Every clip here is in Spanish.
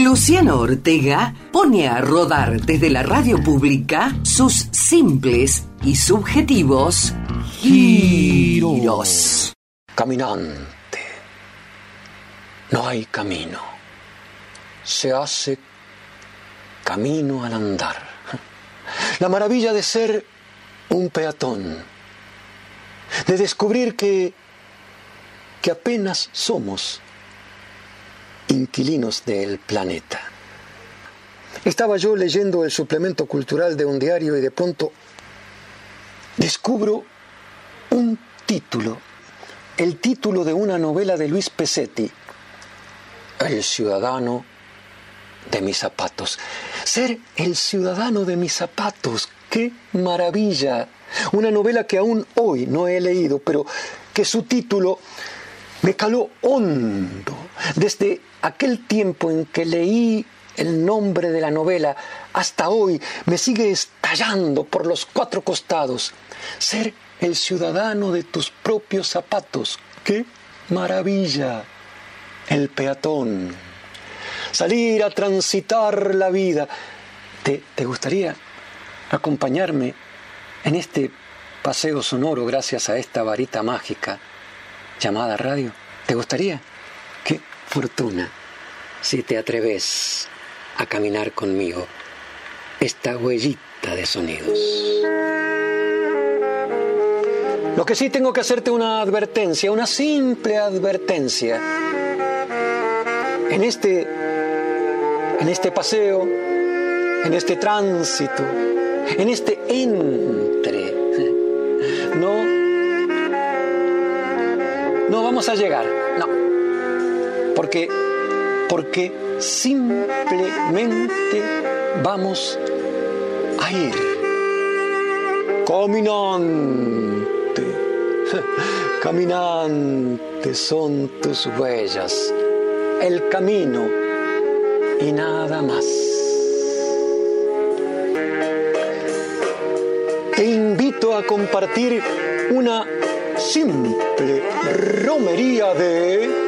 Luciano Ortega pone a rodar desde la radio pública sus simples y subjetivos giros. Caminante. No hay camino. Se hace camino al andar. La maravilla de ser un peatón. De descubrir que, que apenas somos inquilinos del planeta. Estaba yo leyendo el suplemento cultural de un diario y de pronto descubro un título, el título de una novela de Luis Pesetti, El ciudadano de mis zapatos. Ser el ciudadano de mis zapatos, qué maravilla. Una novela que aún hoy no he leído, pero que su título me caló hondo. Desde aquel tiempo en que leí el nombre de la novela hasta hoy me sigue estallando por los cuatro costados. Ser el ciudadano de tus propios zapatos. ¡Qué maravilla! El peatón. Salir a transitar la vida. ¿Te, te gustaría acompañarme en este paseo sonoro gracias a esta varita mágica llamada radio? ¿Te gustaría? Qué fortuna si te atreves a caminar conmigo esta huellita de sonidos. Lo que sí tengo que hacerte una advertencia, una simple advertencia. En este en este paseo, en este tránsito, en este entre, no no vamos a llegar, no. Porque porque simplemente vamos a ir caminante. Caminante son tus huellas, el camino y nada más. Te invito a compartir una simple romería de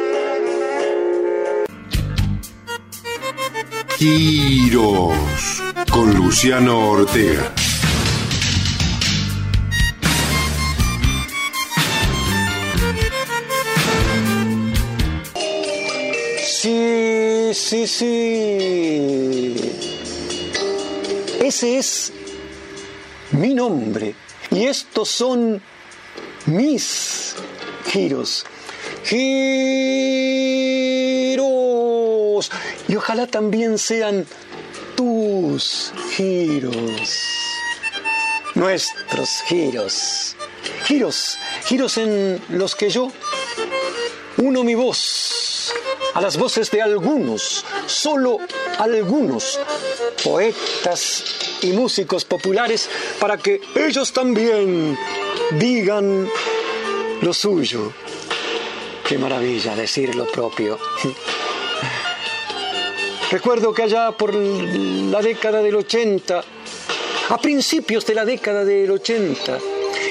Giros con Luciano Ortega. Sí, sí, sí. Ese es mi nombre. Y estos son mis giros. Giros ojalá también sean tus giros, nuestros giros, giros, giros en los que yo uno mi voz a las voces de algunos, solo algunos, poetas y músicos populares, para que ellos también digan lo suyo. Qué maravilla decir lo propio. Recuerdo que allá por la década del 80, a principios de la década del 80,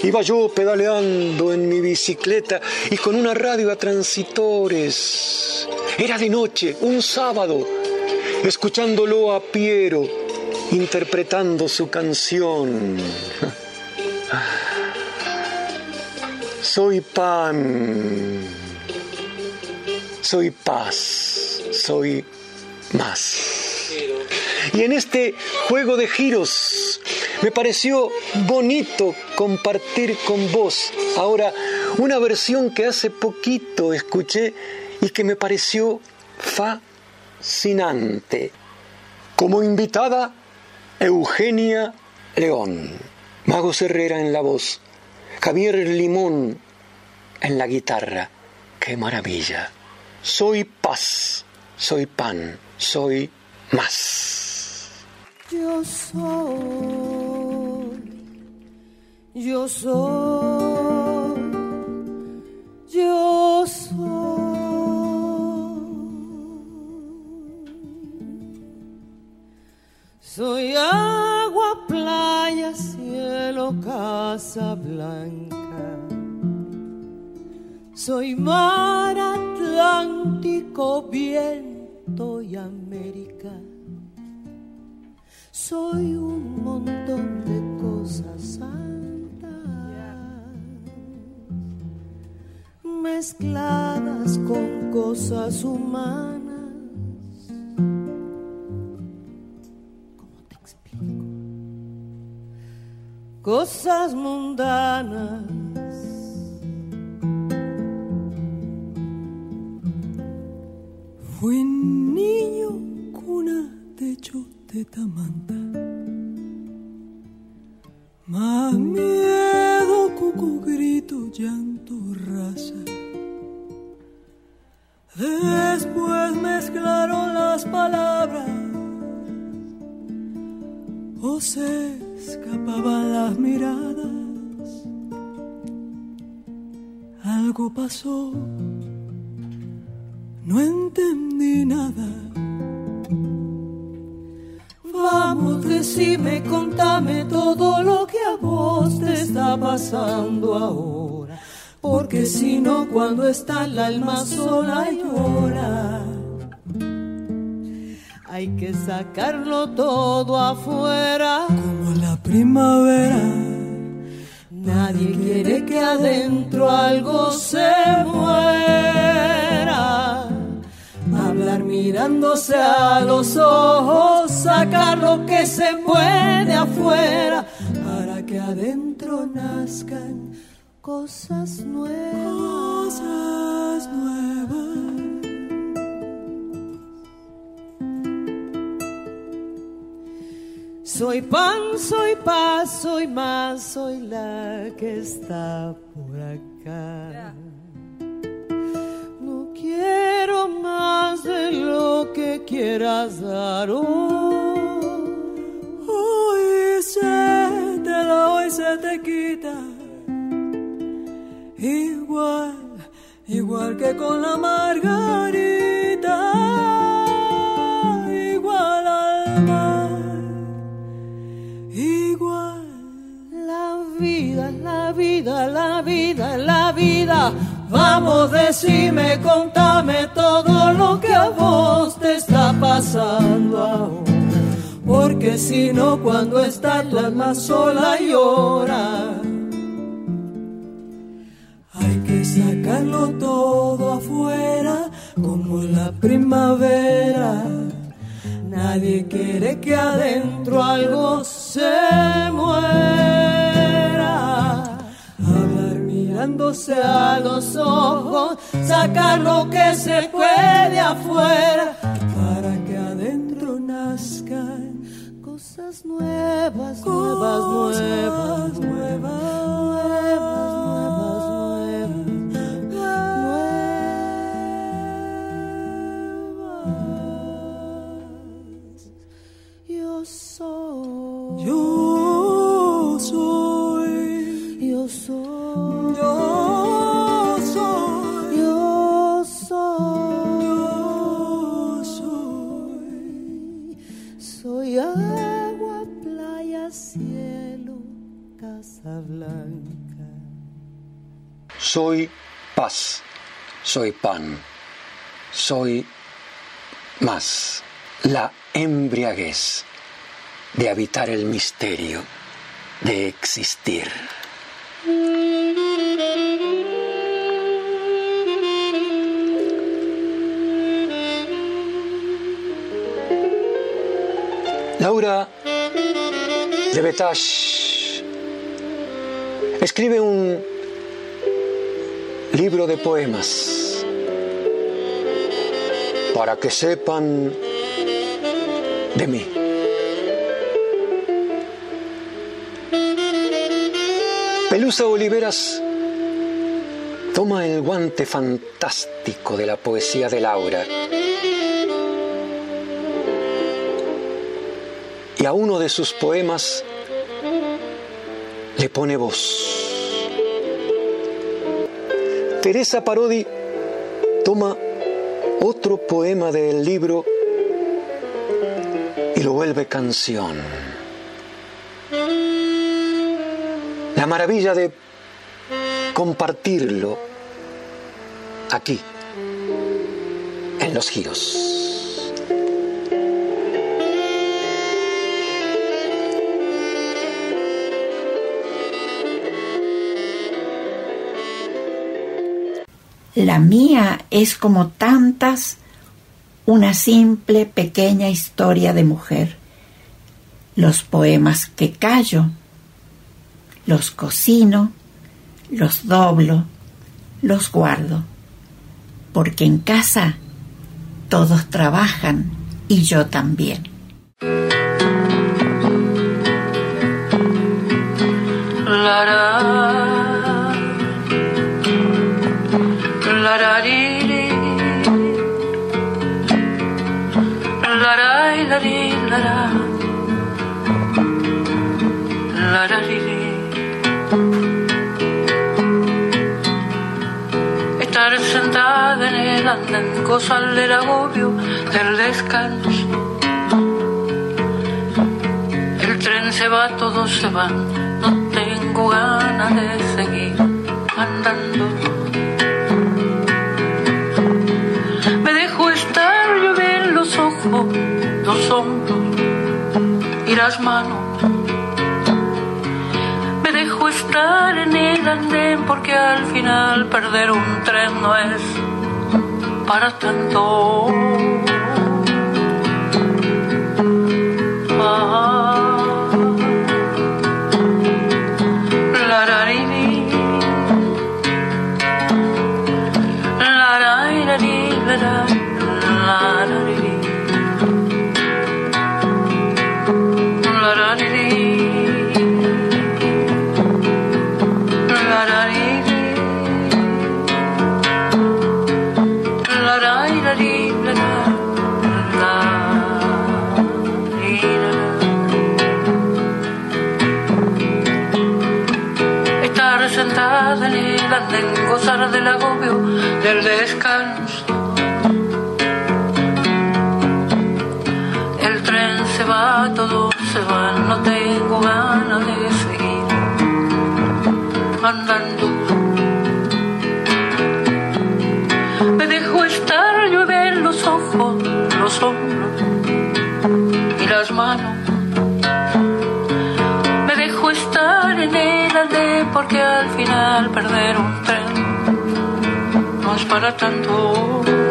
iba yo pedaleando en mi bicicleta y con una radio a transitores. Era de noche, un sábado, escuchándolo a Piero interpretando su canción. Soy pan, soy paz, soy más. Y en este juego de giros me pareció bonito compartir con vos ahora una versión que hace poquito escuché y que me pareció fascinante. Como invitada, Eugenia León, Mago Herrera en la voz, Javier Limón en la guitarra. ¡Qué maravilla! Soy paz, soy pan soy más. Yo soy, yo soy, yo soy. Soy agua, playa, cielo, casa blanca. Soy mar Atlántico, bien estoy América. Soy un montón de cosas santas mezcladas con cosas humanas. Cosas mundanas. Sacarlo todo afuera. Como la primavera, Nadie quiere que adentro algo se muera. Hablar mirándose a los ojos, sacar lo que se puede afuera, para que adentro nazcan cosas nuevas. Soy pan, soy paz, soy más, soy la que está por acá. No quiero más de lo que quieras dar. hoy. Hoy se te da, hoy se te quita. Igual, igual que con la margarita. Vida, la vida, la vida. Vamos, decime, contame todo lo que a vos te está pasando ahora. Porque si no, cuando estás la alma sola llora. Hay que sacarlo todo afuera como la primavera. Nadie quiere que adentro algo se muera. Mirándose a los ojos, sacar lo que se puede afuera, para que adentro nazcan cosas nuevas, nuevas, nuevas, nuevas, nuevas, Soy paz, soy pan, soy más la embriaguez de habitar el misterio de existir. Laura de Betash escribe un libro de poemas para que sepan de mí. Pelusa Oliveras toma el guante fantástico de la poesía de Laura y a uno de sus poemas le pone voz. Teresa Parodi toma otro poema del libro y lo vuelve canción. La maravilla de compartirlo aquí, en los giros. La mía es como tantas una simple pequeña historia de mujer. Los poemas que callo, los cocino, los doblo, los guardo, porque en casa todos trabajan y yo también. Estar sentada en el andén, del agobio del descanso. El tren se va, todos se van, no tengo ganas de seguir andando. Me dejo estar, yo en los ojos, los hombros y las manos estar en el andén porque al final perder un tren no es para tanto. Del agobio del descanso. El tren se va, todo se va, no tengo ganas de seguir andando. Me dejo estar, llueve en los ojos, los hombros y las manos. Me dejo estar en el andén porque al final perder un tren para tanto.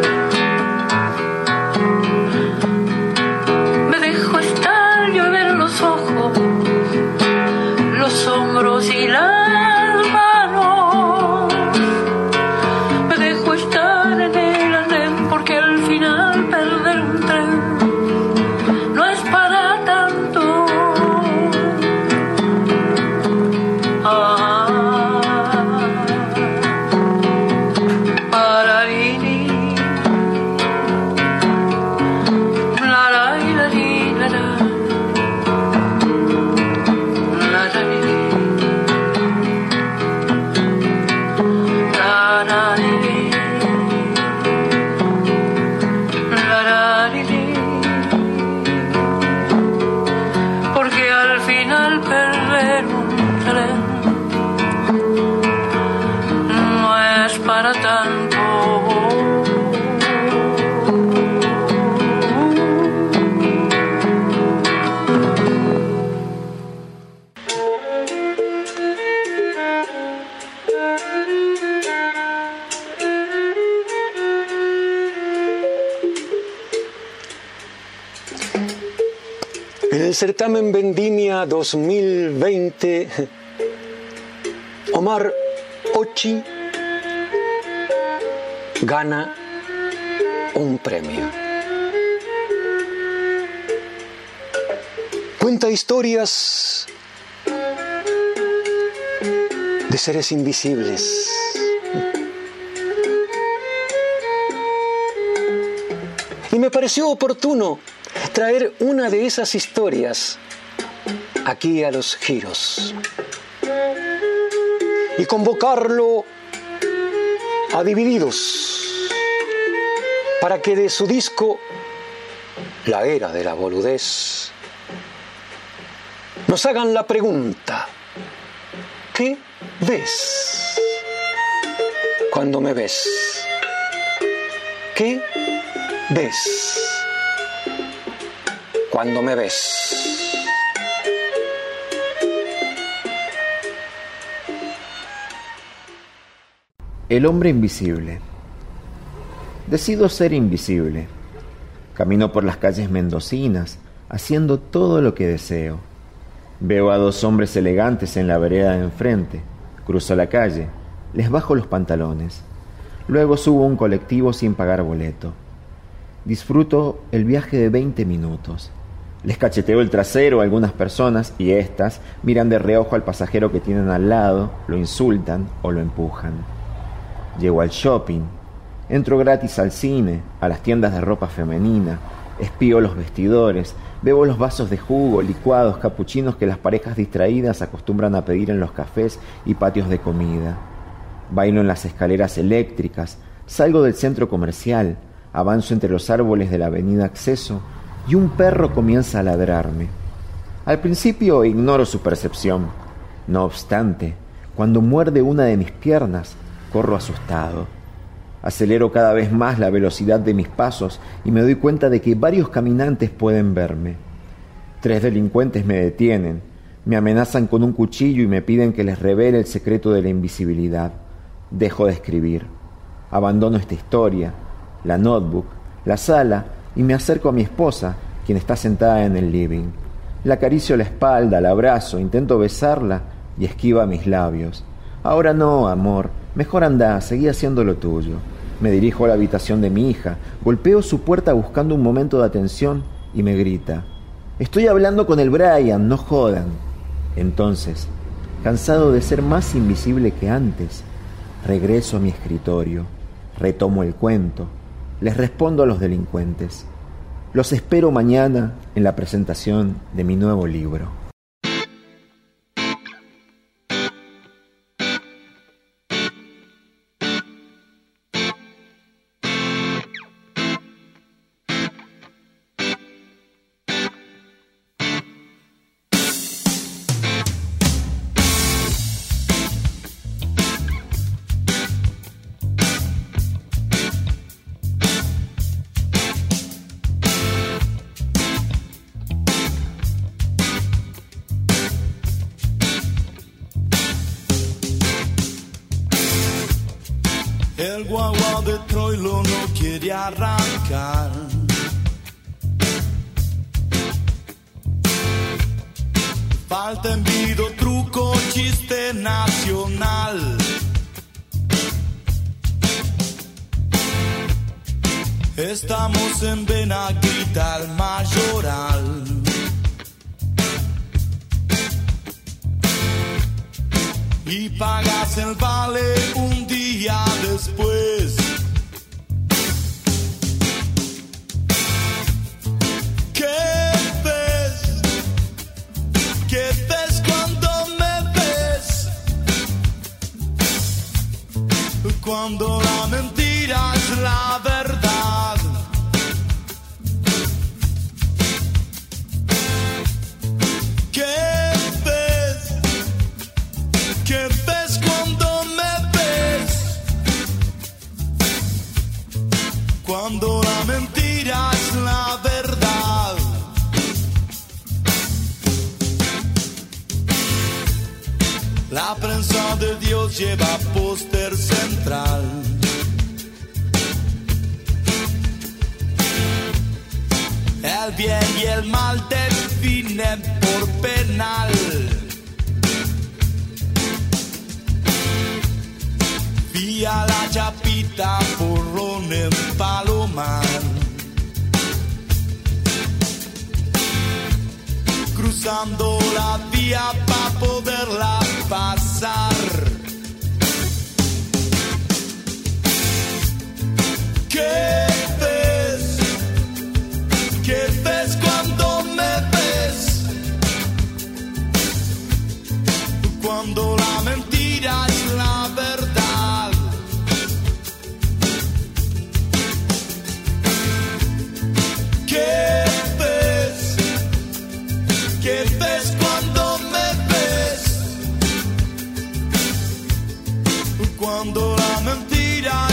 Certamen Vendimia 2020, Omar Ochi gana un premio. Cuenta historias de seres invisibles. Y me pareció oportuno traer una de esas historias aquí a los giros y convocarlo a Divididos para que de su disco La era de la boludez nos hagan la pregunta, ¿qué ves cuando me ves? ¿Qué ves? Cuando me ves. El hombre invisible. Decido ser invisible. Camino por las calles mendocinas, haciendo todo lo que deseo. Veo a dos hombres elegantes en la vereda de enfrente. Cruzo la calle, les bajo los pantalones. Luego subo un colectivo sin pagar boleto. Disfruto el viaje de 20 minutos. Les cacheteo el trasero a algunas personas y éstas miran de reojo al pasajero que tienen al lado, lo insultan o lo empujan. Llego al shopping, entro gratis al cine, a las tiendas de ropa femenina, espío los vestidores, bebo los vasos de jugo, licuados, capuchinos que las parejas distraídas acostumbran a pedir en los cafés y patios de comida. Bailo en las escaleras eléctricas, salgo del centro comercial, avanzo entre los árboles de la avenida Acceso y un perro comienza a ladrarme. Al principio ignoro su percepción. No obstante, cuando muerde una de mis piernas, corro asustado. Acelero cada vez más la velocidad de mis pasos y me doy cuenta de que varios caminantes pueden verme. Tres delincuentes me detienen, me amenazan con un cuchillo y me piden que les revele el secreto de la invisibilidad. Dejo de escribir. Abandono esta historia, la notebook, la sala y me acerco a mi esposa, quien está sentada en el living. La acaricio la espalda, la abrazo, intento besarla y esquiva mis labios. Ahora no, amor, mejor anda, seguí haciendo lo tuyo. Me dirijo a la habitación de mi hija, golpeo su puerta buscando un momento de atención y me grita, Estoy hablando con el Brian, no jodan. Entonces, cansado de ser más invisible que antes, regreso a mi escritorio, retomo el cuento, les respondo a los delincuentes. Los espero mañana en la presentación de mi nuevo libro. guagua de Troilo no quiere arrancar. Falta envido, truco, chiste nacional. Estamos en Benaguita, al mayoral. Y pagas el vale un día después. ¿Qué ves? ¿Qué ves cuando me ves? Cuando la mentira es la La prensa de Dios lleva póster central. El bien y el mal definen por penal. Vía la chapita porrón en palomar. Cruzando la vía para poderla pasar. ¿Qué ves? ¿Qué ves cuando me ves? Cuando lamento. cuando la mentira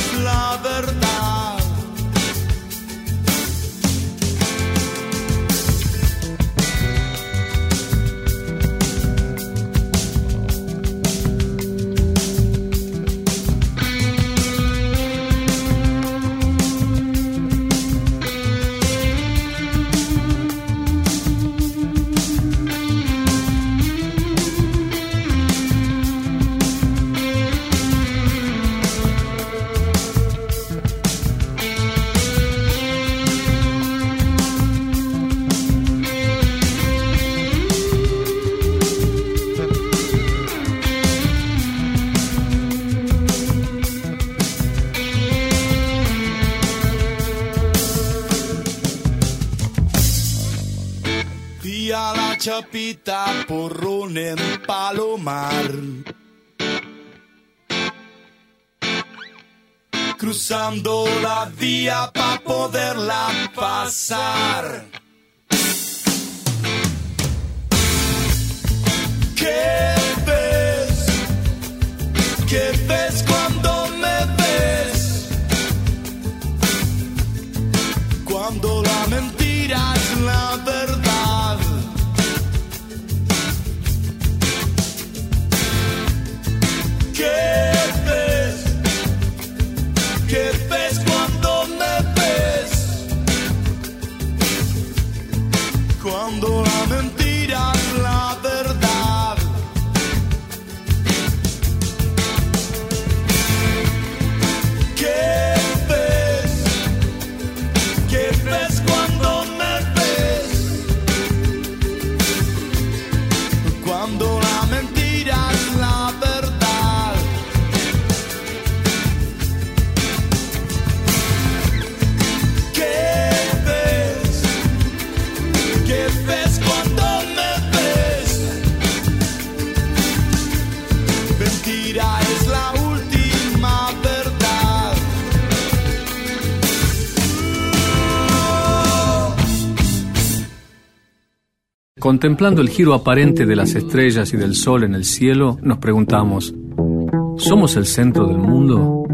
chapita por un palomar. Cruzando la vía para poderla pasar. ¿Qué ves? ¿Qué ves cuando me ves? Cuando la mentira es la verdad. Cuando me ves? Cuando la mentira Contemplando el giro aparente de las estrellas y del sol en el cielo, nos preguntamos, ¿somos el centro del mundo?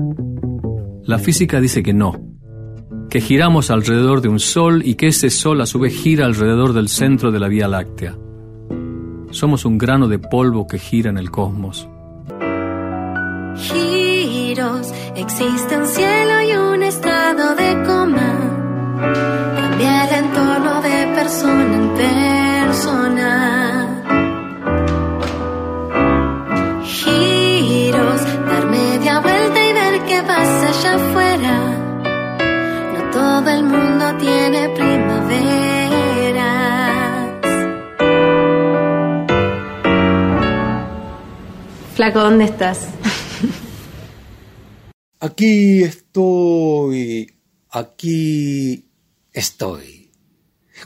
La física dice que no, que giramos alrededor de un sol y que ese sol a su vez gira alrededor del centro de la Vía Láctea. Somos un grano de polvo que gira en el cosmos. giros. Existe un cielo y un estado de coma. El entorno de persona. Giros, dar media vuelta y ver qué pasa allá afuera. No todo el mundo tiene primaveras. Flaco, ¿dónde estás? Aquí estoy, aquí estoy,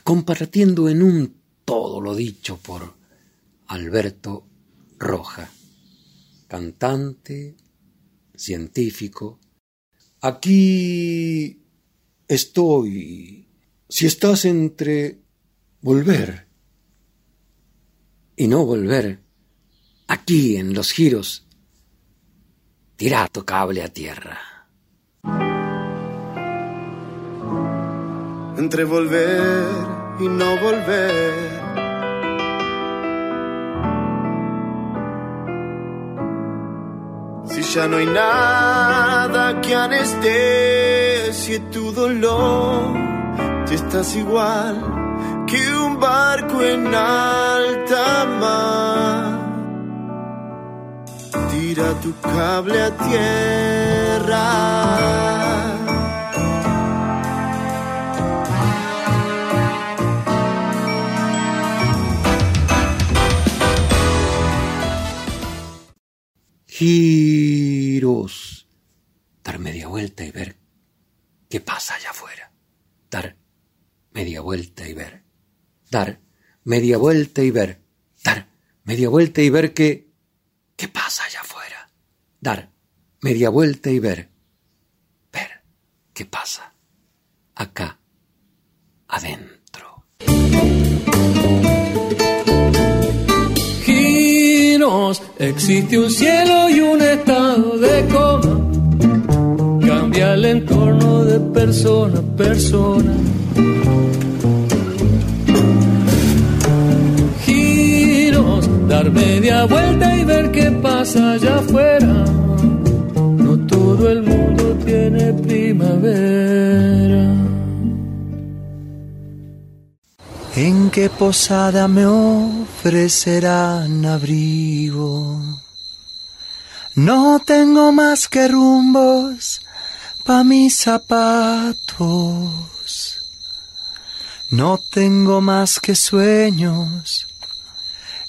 compartiendo en un todo lo dicho por Alberto Roja, cantante, científico. Aquí estoy, si estás entre volver y no volver, aquí en los giros, tira tu cable a tierra. entre volver y no volver. Si ya no hay nada que anestesie tu dolor, si estás igual que un barco en alta mar. Tira tu cable a tierra. Giros. Dar media vuelta y ver qué pasa allá afuera. Dar media vuelta y ver. Dar media vuelta y ver. Dar media vuelta y ver qué, qué pasa allá afuera. Dar media vuelta y ver. Ver qué pasa acá adentro. Existe un cielo y un estado de coma. Cambia el entorno de persona a persona. Giros, dar media vuelta y ver qué pasa allá afuera. No todo el mundo tiene primavera. ¿En qué posada me ofrecerán abrigo? No tengo más que rumbos pa' mis zapatos. No tengo más que sueños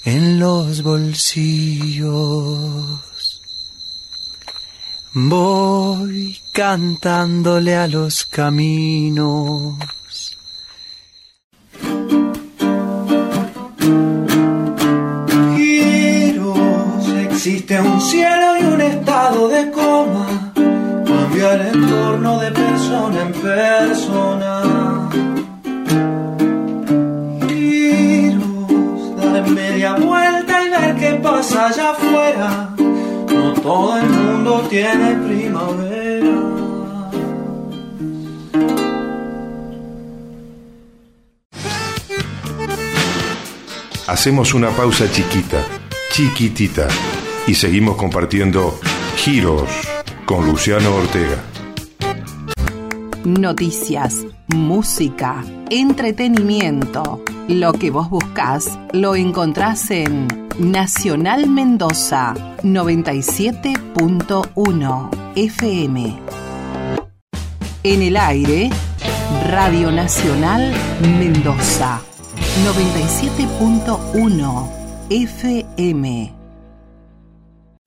en los bolsillos. Voy cantándole a los caminos. que un cielo y un estado de coma cambia el entorno de persona en persona. Giros, dar media vuelta y ver qué pasa allá afuera. No todo el mundo tiene primavera. Hacemos una pausa chiquita, chiquitita y seguimos compartiendo Giros con Luciano Ortega. Noticias, música, entretenimiento. Lo que vos buscás lo encontrás en Nacional Mendoza 97.1 FM. En el aire, Radio Nacional Mendoza 97.1 FM.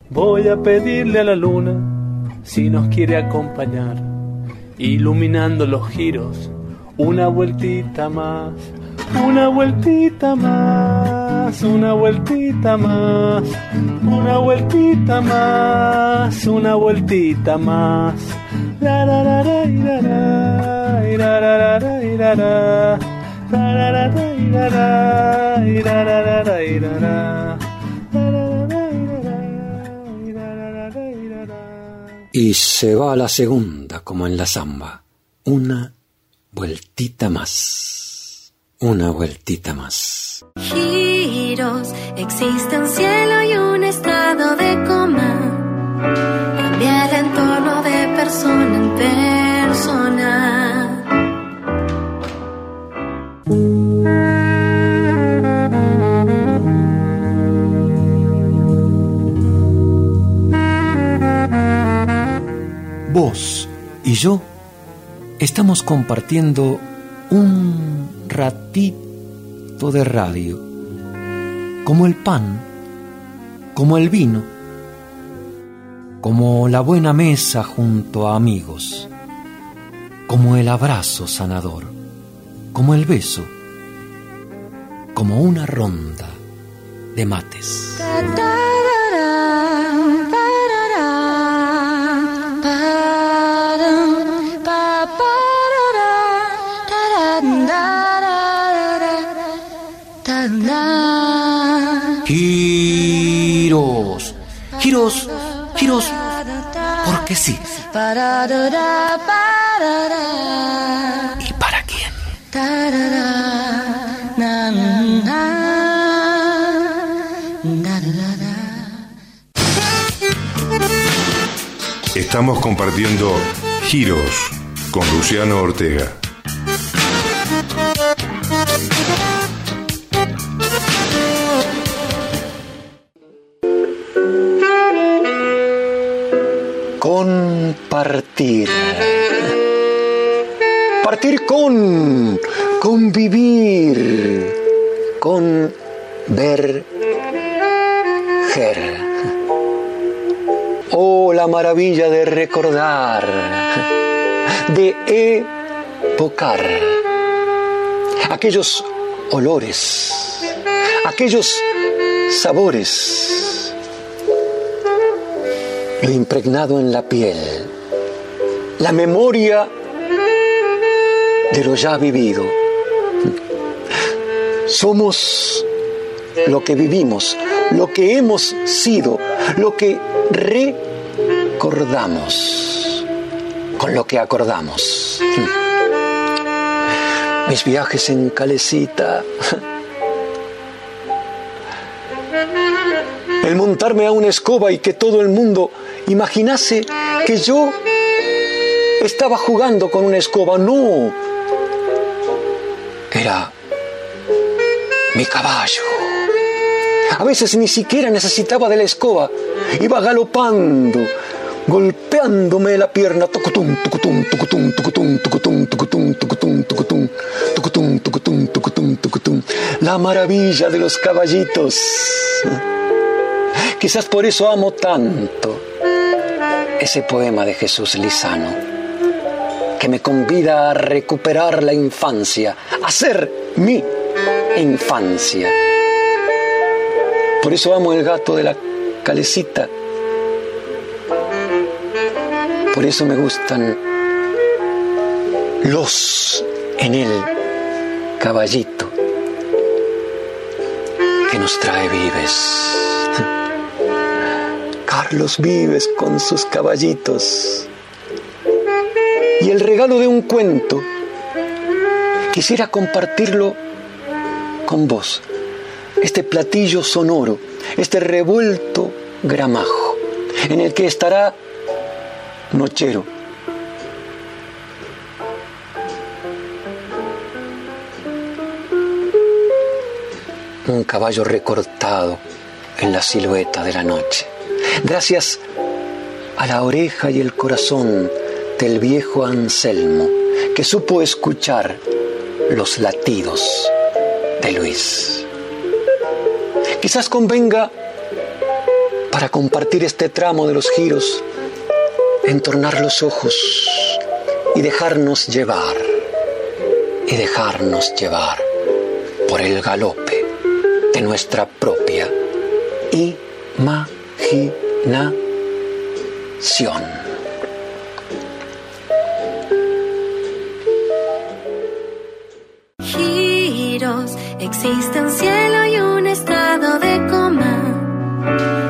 Voy a pedirle a la luna si nos quiere acompañar, iluminando los giros, una vueltita más, una vueltita más, una vueltita más, una vueltita más, una vueltita más. Y se va a la segunda, como en la samba. Una vueltita más. Una vueltita más. Giros, existe un cielo y un estado de coma. Cambia el entorno de persona en persona. Vos y yo estamos compartiendo un ratito de radio, como el pan, como el vino, como la buena mesa junto a amigos, como el abrazo sanador, como el beso, como una ronda de mates. Giros, giros, porque sí. ¿Y para quién? Estamos compartiendo Giros con Luciano Ortega. Compartir. Partir con, convivir, con ver, ger. Oh, la maravilla de recordar, de evocar aquellos olores, aquellos sabores, lo impregnado en la piel, la memoria de lo ya vivido. Somos lo que vivimos, lo que hemos sido, lo que recordamos, con lo que acordamos. Mis viajes en Calecita, el montarme a una escoba y que todo el mundo imaginase que yo estaba jugando con una escoba. No, era mi caballo. A veces ni siquiera necesitaba de la escoba. Iba galopando, golpeándome la pierna. Tucutum, tucutum, tucutum, tucutum, tucutum, tucutum, tucutum, tucutum, tucutum, tucutum, tucutum, tucutum. La maravilla de los caballitos. Quizás por eso amo tanto ese poema de Jesús Lizano, que me convida a recuperar la infancia, a ser mi infancia. Por eso amo el gato de la calecita. Por eso me gustan los en el caballito que nos trae vives. Carlos Vives con sus caballitos. Y el regalo de un cuento, quisiera compartirlo con vos. Este platillo sonoro, este revuelto gramajo, en el que estará Nochero. Un caballo recortado en la silueta de la noche. Gracias a la oreja y el corazón del viejo Anselmo, que supo escuchar los latidos de Luis. Quizás convenga, para compartir este tramo de los giros, entornar los ojos y dejarnos llevar, y dejarnos llevar por el galope de nuestra propia imaginación. Giros, existe un cielo y un estado de coma.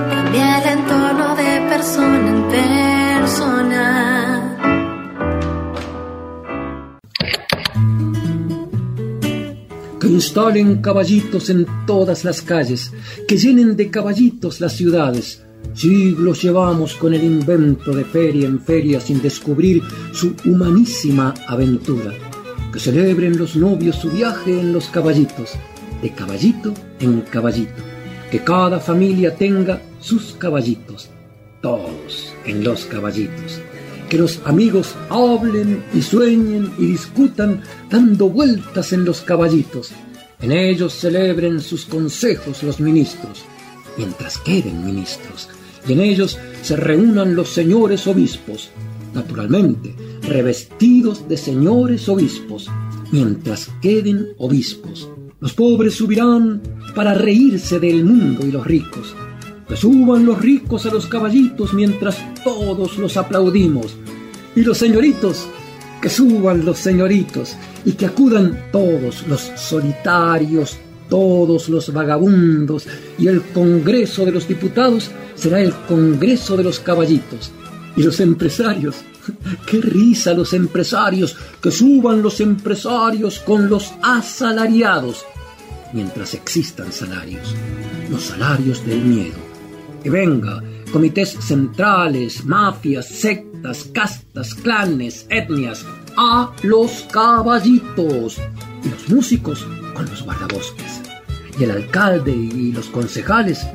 Cambia el entorno de persona en persona. que instalen caballitos en todas las calles, que llenen de caballitos las ciudades. Siglos llevamos con el invento de feria en feria sin descubrir su humanísima aventura. Que celebren los novios su viaje en los caballitos, de caballito en caballito. Que cada familia tenga sus caballitos, todos en los caballitos que los amigos hablen y sueñen y discutan dando vueltas en los caballitos. En ellos celebren sus consejos los ministros, mientras queden ministros. Y en ellos se reúnan los señores obispos, naturalmente, revestidos de señores obispos, mientras queden obispos. Los pobres subirán para reírse del mundo y los ricos que suban los ricos a los caballitos mientras todos los aplaudimos. Y los señoritos, que suban los señoritos y que acudan todos los solitarios, todos los vagabundos y el Congreso de los Diputados será el Congreso de los Caballitos. Y los empresarios, qué risa los empresarios, que suban los empresarios con los asalariados, mientras existan salarios, los salarios del miedo que venga, comités centrales, mafias, sectas, castas, clanes, etnias, a los caballitos. Y los músicos con los guardabosques. Y el alcalde y los concejales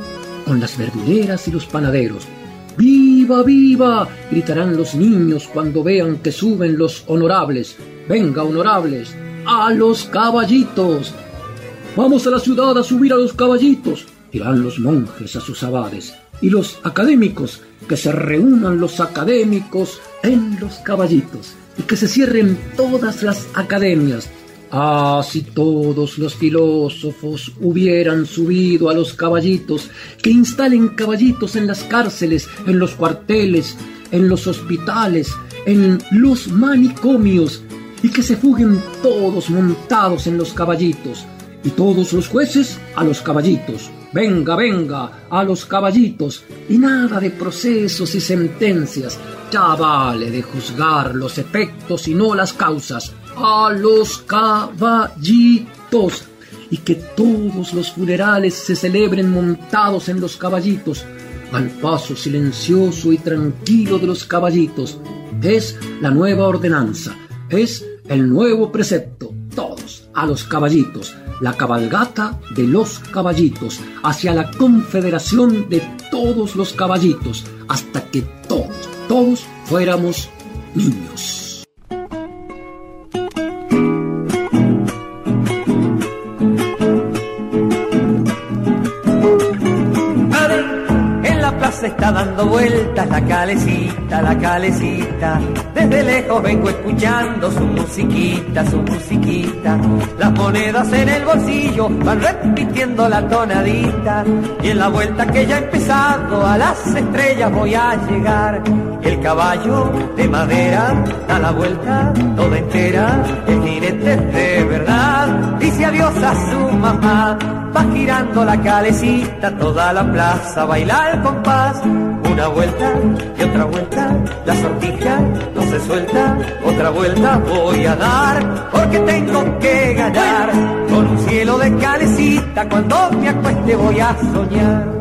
con las verduleras y los panaderos. ¡Viva, viva! gritarán los niños cuando vean que suben los honorables. Venga, honorables, a los caballitos. Vamos a la ciudad a subir a los caballitos dirán los monjes a sus abades, y los académicos, que se reúnan los académicos en los caballitos, y que se cierren todas las academias. Ah, si todos los filósofos hubieran subido a los caballitos, que instalen caballitos en las cárceles, en los cuarteles, en los hospitales, en los manicomios, y que se fuguen todos montados en los caballitos, y todos los jueces a los caballitos, Venga, venga, a los caballitos, y nada de procesos y sentencias. Ya vale de juzgar los efectos y no las causas. A los caballitos. Y que todos los funerales se celebren montados en los caballitos, al paso silencioso y tranquilo de los caballitos. Es la nueva ordenanza, es el nuevo precepto. Todos a los caballitos la cabalgata de los caballitos hacia la confederación de todos los caballitos hasta que todos, todos fuéramos niños. Está dando vueltas la calecita, la calecita. Desde lejos vengo escuchando su musiquita, su musiquita. Las monedas en el bolsillo van repitiendo la tonadita. Y en la vuelta que ya he empezado a las estrellas voy a llegar. El caballo de madera da la vuelta toda entera. El jinete dice adiós a su mamá. Va girando la calecita, toda la plaza baila al compás Una vuelta y otra vuelta, la sortija no se suelta, otra vuelta voy a dar, porque tengo que ganar, con un cielo de calecita, cuando me acueste voy a soñar.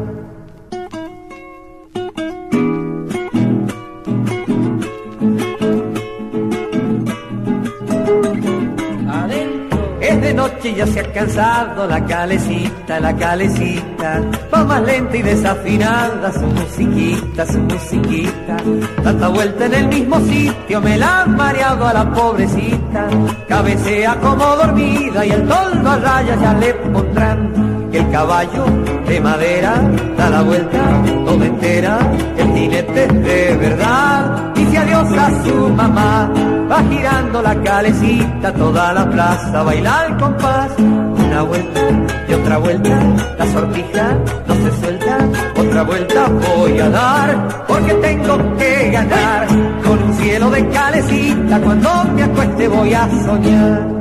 Noche ya se ha cansado la calecita, la calecita. Va más lenta y desafinada su musiquita, su musiquita. Tanta vuelta en el mismo sitio me la han mareado a la pobrecita. Cabecea como dormida y el toldo a raya ya le pondrán. El caballo de madera da la vuelta toda entera. El jinete de verdad dice adiós a su mamá va girando la calecita, toda la plaza baila al compás. Una vuelta y otra vuelta, la sortija no se suelta. Otra vuelta voy a dar, porque tengo que ganar. Con un cielo de calecita, cuando me acueste voy a soñar.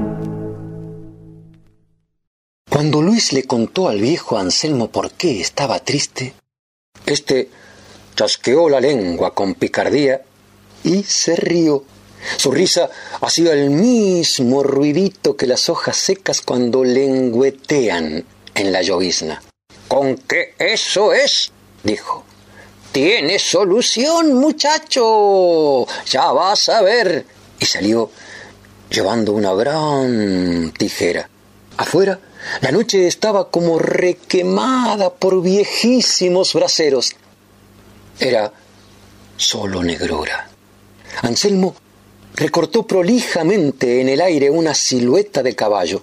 Cuando Luis le contó al viejo Anselmo por qué estaba triste, este chasqueó la lengua con picardía y se rió su risa hacía el mismo ruidito que las hojas secas cuando lengüetean en la llovizna. ¿Con qué eso es? dijo. Tiene solución, muchacho. Ya vas a ver. Y salió llevando una gran tijera. Afuera, la noche estaba como requemada por viejísimos braseros. Era solo negrura. Anselmo recortó prolijamente en el aire una silueta de caballo.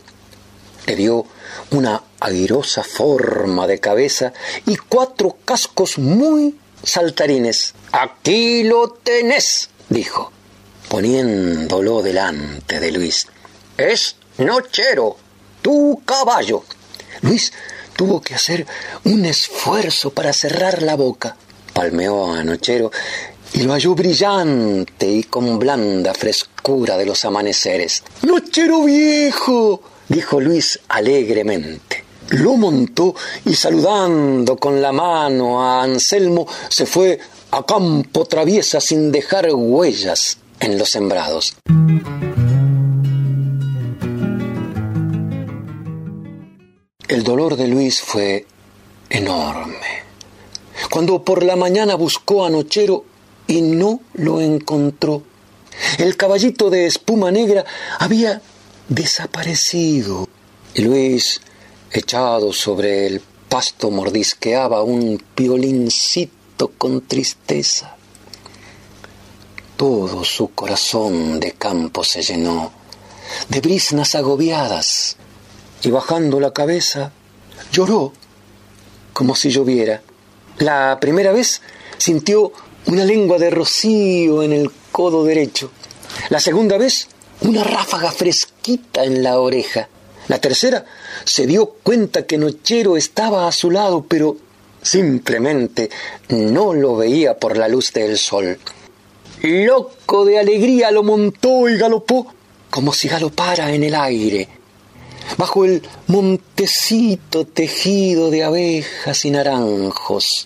Le dio una airosa forma de cabeza y cuatro cascos muy saltarines. Aquí lo tenés, dijo, poniéndolo delante de Luis. Es nochero, tu caballo. Luis tuvo que hacer un esfuerzo para cerrar la boca. Palmeó a Nochero y lo halló brillante y con blanda frescura de los amaneceres. ¡Nochero viejo! dijo Luis alegremente. Lo montó y saludando con la mano a Anselmo se fue a campo traviesa sin dejar huellas en los sembrados. El dolor de Luis fue enorme. Cuando por la mañana buscó a Nochero, y no lo encontró. El caballito de espuma negra había desaparecido. Y Luis, echado sobre el pasto, mordisqueaba un violincito con tristeza. Todo su corazón de campo se llenó de brisnas agobiadas y bajando la cabeza lloró como si lloviera. La primera vez sintió una lengua de rocío en el codo derecho. La segunda vez, una ráfaga fresquita en la oreja. La tercera, se dio cuenta que Nochero estaba a su lado, pero simplemente no lo veía por la luz del sol. Loco de alegría lo montó y galopó como si galopara en el aire, bajo el montecito tejido de abejas y naranjos.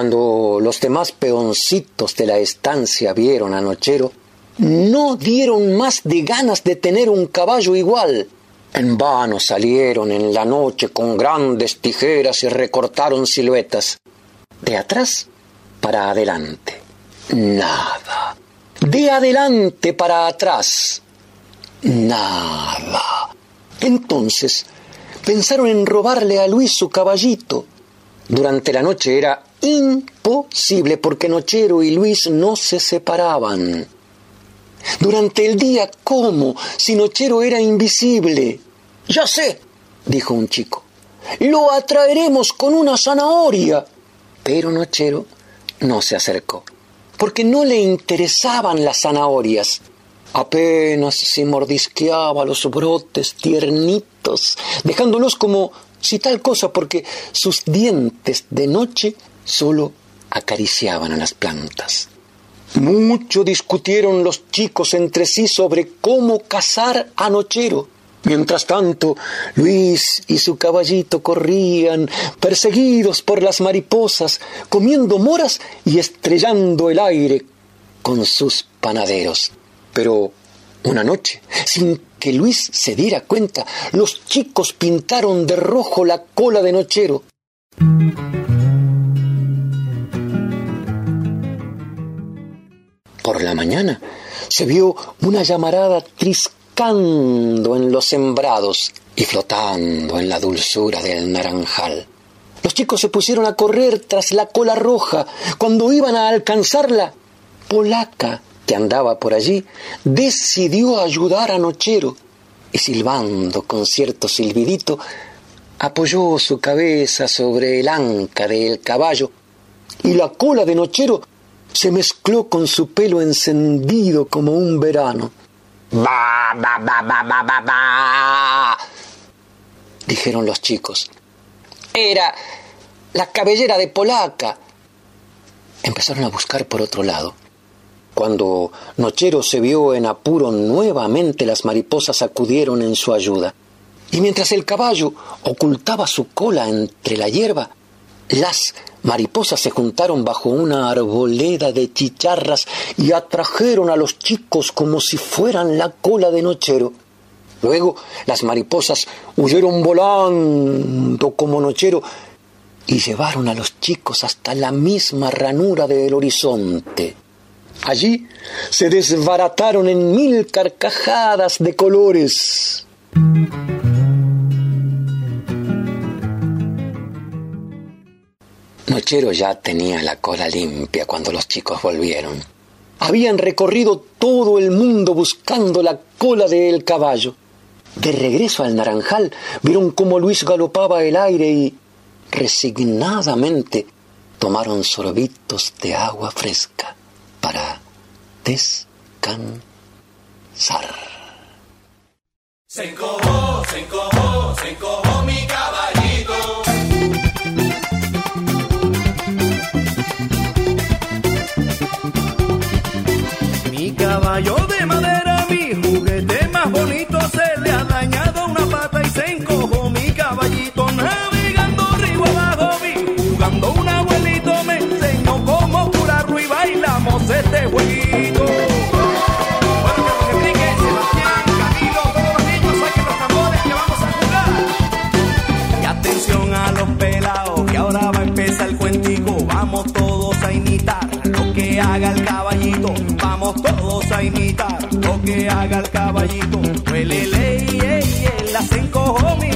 Cuando los demás peoncitos de la estancia vieron a Nochero, no dieron más de ganas de tener un caballo igual. En vano salieron en la noche con grandes tijeras y recortaron siluetas. De atrás para adelante. Nada. De adelante para atrás. Nada. Entonces pensaron en robarle a Luis su caballito. Durante la noche era imposible porque Nochero y Luis no se separaban. Durante el día, ¿cómo? Si Nochero era invisible. Ya sé, dijo un chico. Lo atraeremos con una zanahoria. Pero Nochero no se acercó, porque no le interesaban las zanahorias. Apenas se mordisqueaba los brotes tiernitos, dejándolos como si tal cosa, porque sus dientes de noche solo acariciaban a las plantas. Mucho discutieron los chicos entre sí sobre cómo cazar a Nochero. Mientras tanto, Luis y su caballito corrían, perseguidos por las mariposas, comiendo moras y estrellando el aire con sus panaderos. Pero una noche, sin que Luis se diera cuenta, los chicos pintaron de rojo la cola de nochero. Por la mañana se vio una llamarada triscando en los sembrados y flotando en la dulzura del naranjal. Los chicos se pusieron a correr tras la cola roja. Cuando iban a alcanzarla, Polaca, que andaba por allí, decidió ayudar a Nochero y silbando con cierto silbidito, apoyó su cabeza sobre el anca del caballo y la cola de Nochero se mezcló con su pelo encendido como un verano. ¡Ba, ba, ba, ba, ba, ba, ba! dijeron los chicos. Era la cabellera de Polaca. Empezaron a buscar por otro lado. Cuando Nochero se vio en apuro nuevamente las mariposas acudieron en su ayuda. Y mientras el caballo ocultaba su cola entre la hierba, las mariposas se juntaron bajo una arboleda de chicharras y atrajeron a los chicos como si fueran la cola de Nochero. Luego las mariposas huyeron volando como Nochero y llevaron a los chicos hasta la misma ranura del horizonte. Allí se desbarataron en mil carcajadas de colores. Nochero ya tenía la cola limpia cuando los chicos volvieron. Habían recorrido todo el mundo buscando la cola del caballo. De regreso al naranjal, vieron cómo Luis galopaba el aire y, resignadamente, tomaron sorbitos de agua fresca para descansar. Se encojó, se se un abuelito, me enseñó cómo curarlo y bailamos este jueguito. A los pelados, que ahora va a empezar el cuentico. Vamos todos a imitar lo que haga el caballito. Vamos todos a imitar lo que haga el caballito. Huelele, ey, ey, la se encojó mi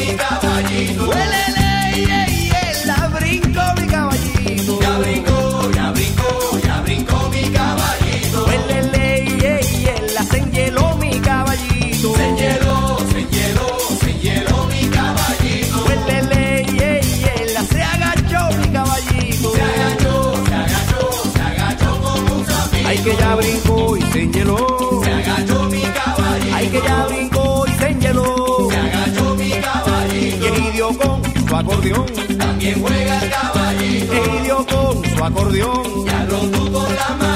mi caballito. Huelele, ey, ey, la brincó mi caballito. Ya brincó, ya brincó, ya brincó mi caballito. Huelele, ey, ey, la se enhieló mi caballito. Se hieló, se hieló, se hieló mi caballito. Huelele, ey, ey, la se agachó mi caballito. Se agachó, se agachó, se agachó como un sapito. Ay que ya brincó y se enhieló. Se agachó mi caballito. Ay que ya brincó acordeón. También juega el caballito. El dio con su acordeón. Ya lo tú con la manito.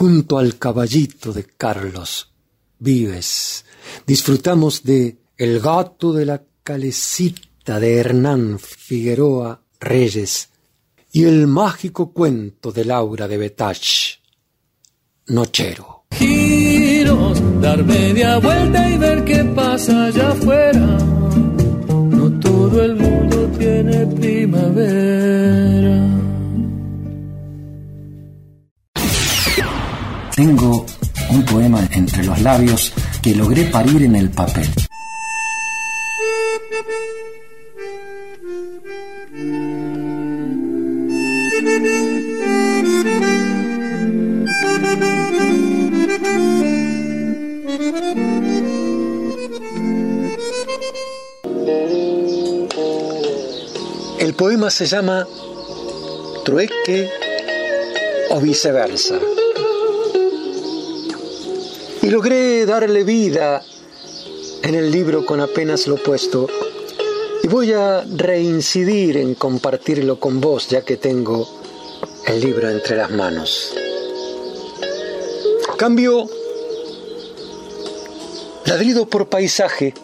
Junto al caballito de Carlos Vives disfrutamos de El gato de la calecita de Hernán Figueroa Reyes y el mágico cuento de Laura de Betach, Nochero. Dar media vuelta y ver qué pasa allá afuera. No todo el mundo tiene primavera. Tengo un poema entre los labios que logré parir en el papel. El poema se llama Trueque o viceversa. Y logré darle vida en el libro con apenas lo puesto. Y voy a reincidir en compartirlo con vos ya que tengo el libro entre las manos. Cambio ladrido por paisaje,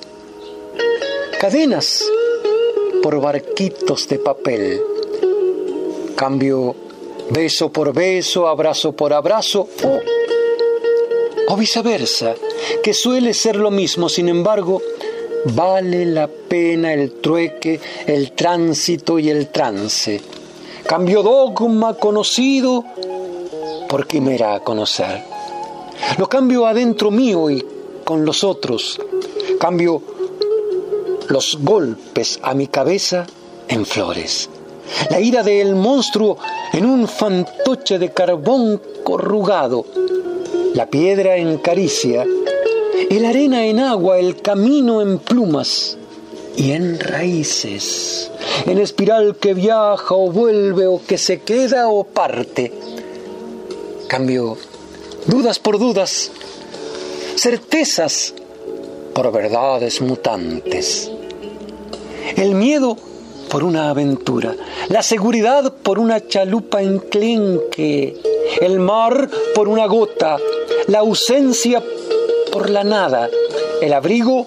cadenas por barquitos de papel. Cambio beso por beso, abrazo por abrazo o viceversa, que suele ser lo mismo, sin embargo, vale la pena el trueque, el tránsito y el trance. Cambio dogma conocido por quimera a conocer. Lo cambio adentro mío y con los otros. Cambio los golpes a mi cabeza en flores. La ira del monstruo en un fantoche de carbón corrugado. La piedra en caricia, el arena en agua, el camino en plumas y en raíces, en espiral que viaja o vuelve o que se queda o parte. Cambio dudas por dudas, certezas por verdades mutantes. El miedo por una aventura, la seguridad por una chalupa enclenque, el mar por una gota, la ausencia por la nada, el abrigo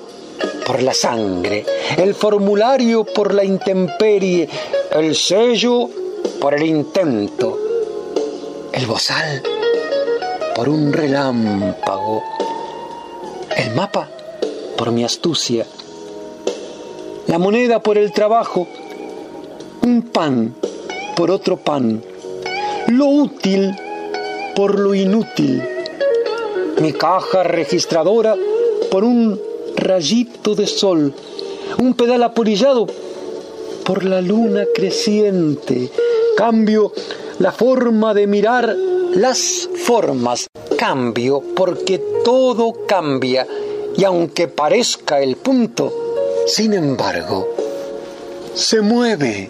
por la sangre, el formulario por la intemperie, el sello por el intento, el bozal por un relámpago, el mapa por mi astucia, la moneda por el trabajo, un pan por otro pan, lo útil por lo inútil, mi caja registradora por un rayito de sol, un pedal apolillado por la luna creciente, cambio la forma de mirar las formas, cambio porque todo cambia y aunque parezca el punto, sin embargo, se mueve.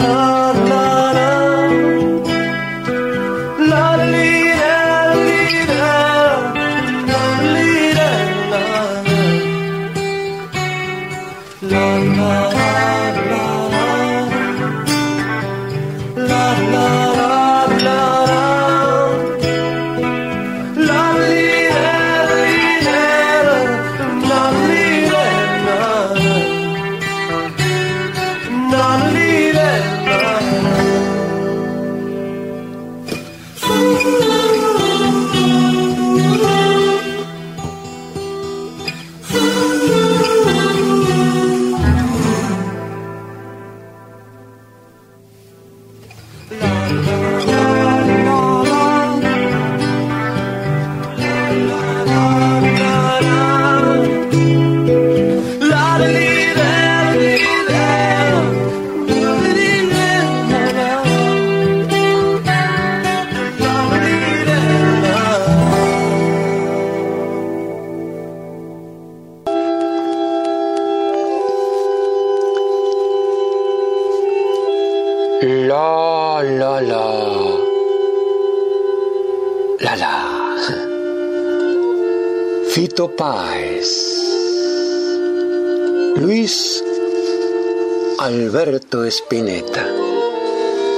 Alberto Spinetta.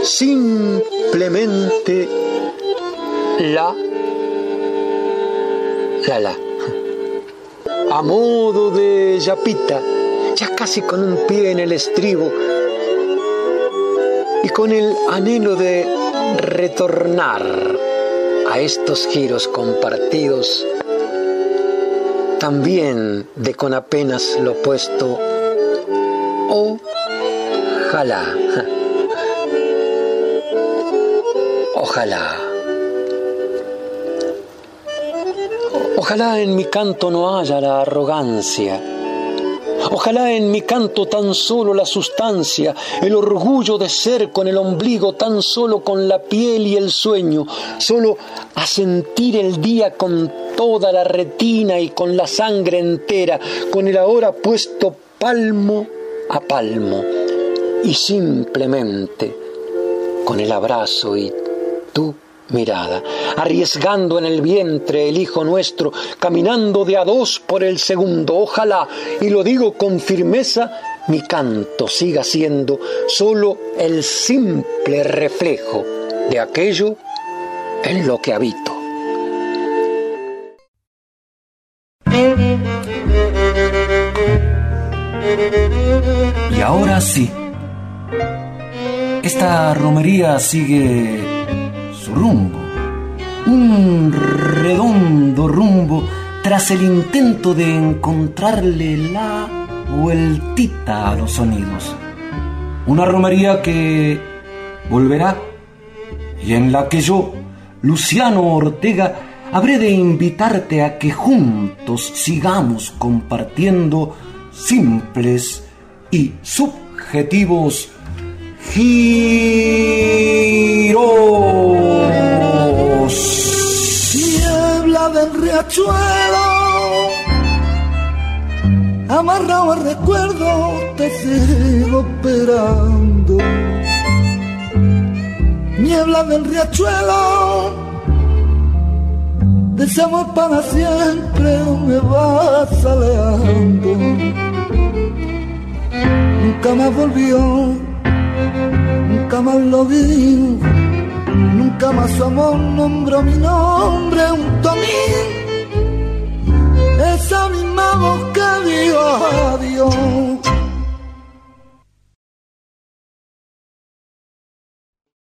Simplemente la, la, la. A modo de yapita, ya casi con un pie en el estribo y con el anhelo de retornar a estos giros compartidos, también de con apenas lo opuesto, ojalá, ojalá. Ojalá en mi canto no haya la arrogancia. Ojalá en mi canto tan solo la sustancia, el orgullo de ser con el ombligo, tan solo con la piel y el sueño, solo a sentir el día con toda la retina y con la sangre entera, con el ahora puesto palmo a palmo, y simplemente con el abrazo y tú mirada, arriesgando en el vientre el Hijo nuestro, caminando de a dos por el segundo. Ojalá, y lo digo con firmeza, mi canto siga siendo solo el simple reflejo de aquello en lo que habito. Y ahora sí, esta romería sigue su rumbo, un redondo rumbo tras el intento de encontrarle la vueltita a los sonidos. Una romería que volverá y en la que yo, Luciano Ortega, habré de invitarte a que juntos sigamos compartiendo simples y subjetivos giros. Niebla del riachuelo, amarrado al recuerdo, te sigo esperando. Niebla del riachuelo, deseamos para siempre, me vas aleando. Nunca más volvió, nunca más lo vi, nunca más su amor nombró mi nombre junto a. Esa misma voz que dijo adiós.